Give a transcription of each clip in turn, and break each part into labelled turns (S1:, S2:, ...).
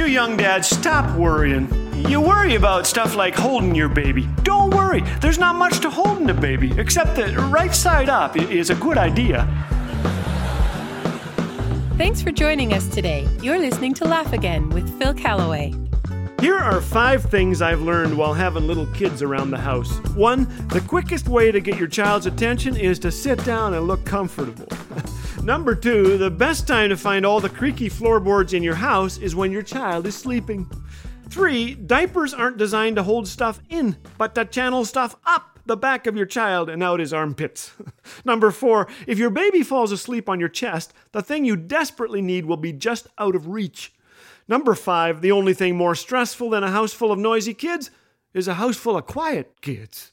S1: You young dads, stop worrying. You worry about stuff like holding your baby. Don't worry, there's not much to hold in a baby, except that right side up is a good idea.
S2: Thanks for joining us today. You're listening to Laugh Again with Phil Callaway.
S1: Here are five things I've learned while having little kids around the house. One, the quickest way to get your child's attention is to sit down and look comfortable. Number two, the best time to find all the creaky floorboards in your house is when your child is sleeping. Three, diapers aren't designed to hold stuff in, but to channel stuff up the back of your child and out his armpits. Number four, if your baby falls asleep on your chest, the thing you desperately need will be just out of reach. Number five, the only thing more stressful than a house full of noisy kids is a house full of quiet kids.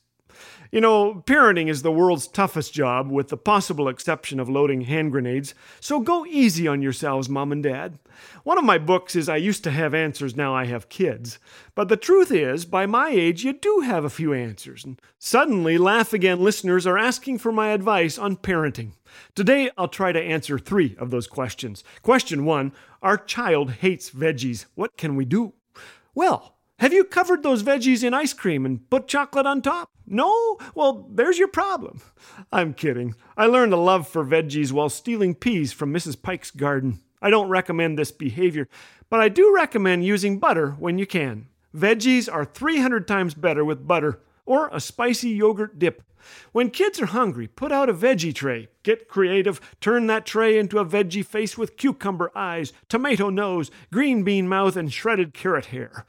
S1: You know, parenting is the world's toughest job, with the possible exception of loading hand grenades, so go easy on yourselves, mom and dad. One of my books is I used to have answers, now I have kids. But the truth is, by my age, you do have a few answers. And suddenly, Laugh Again listeners are asking for my advice on parenting. Today, I'll try to answer three of those questions. Question one Our child hates veggies. What can we do? Well, have you covered those veggies in ice cream and put chocolate on top? No? Well, there's your problem. I'm kidding. I learned a love for veggies while stealing peas from Mrs. Pike's garden. I don't recommend this behavior, but I do recommend using butter when you can. Veggies are 300 times better with butter or a spicy yogurt dip. When kids are hungry, put out a veggie tray. Get creative. Turn that tray into a veggie face with cucumber eyes, tomato nose, green bean mouth, and shredded carrot hair.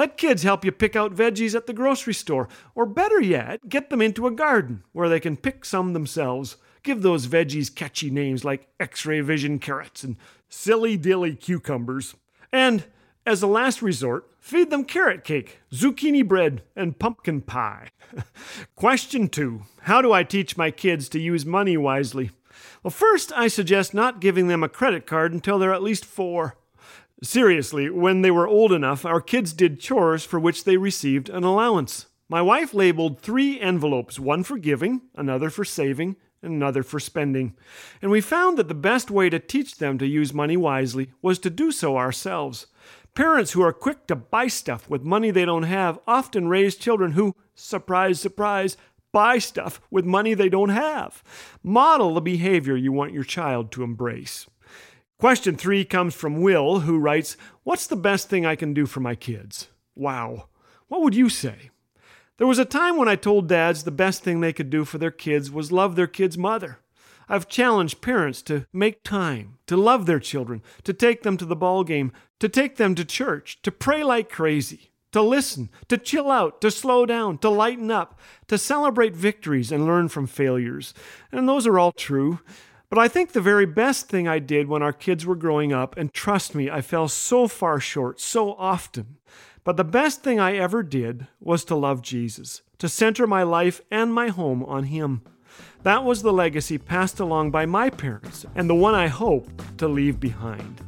S1: Let kids help you pick out veggies at the grocery store, or better yet, get them into a garden where they can pick some themselves. Give those veggies catchy names like X ray vision carrots and silly dilly cucumbers. And, as a last resort, feed them carrot cake, zucchini bread, and pumpkin pie. Question two How do I teach my kids to use money wisely? Well, first, I suggest not giving them a credit card until they're at least four. Seriously, when they were old enough, our kids did chores for which they received an allowance. My wife labeled three envelopes one for giving, another for saving, and another for spending. And we found that the best way to teach them to use money wisely was to do so ourselves. Parents who are quick to buy stuff with money they don't have often raise children who, surprise, surprise, buy stuff with money they don't have. Model the behavior you want your child to embrace. Question three comes from Will, who writes, What's the best thing I can do for my kids? Wow. What would you say? There was a time when I told dads the best thing they could do for their kids was love their kid's mother. I've challenged parents to make time, to love their children, to take them to the ball game, to take them to church, to pray like crazy, to listen, to chill out, to slow down, to lighten up, to celebrate victories and learn from failures. And those are all true. But I think the very best thing I did when our kids were growing up, and trust me, I fell so far short so often, but the best thing I ever did was to love Jesus, to center my life and my home on Him. That was the legacy passed along by my parents, and the one I hope to leave behind.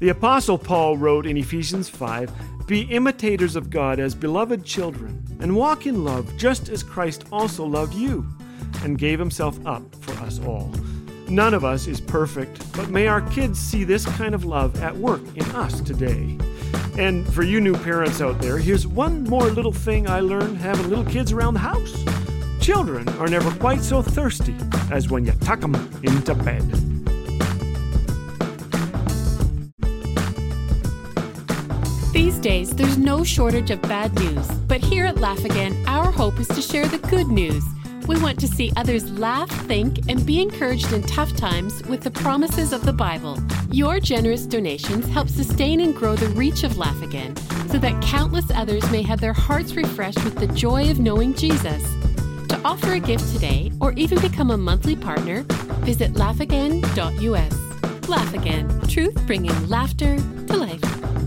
S1: The Apostle Paul wrote in Ephesians 5 Be imitators of God as beloved children, and walk in love just as Christ also loved you, and gave himself up for us all. None of us is perfect, but may our kids see this kind of love at work in us today. And for you new parents out there, here's one more little thing I learned having little kids around the house. Children are never quite so thirsty as when you tuck them into bed.
S2: These days, there's no shortage of bad news, but here at Laugh Again, our hope is to share the good news we want to see others laugh, think, and be encouraged in tough times with the promises of the Bible. Your generous donations help sustain and grow the reach of Laugh Again so that countless others may have their hearts refreshed with the joy of knowing Jesus. To offer a gift today or even become a monthly partner, visit laughagain.us. Laugh Again, truth bringing laughter to life.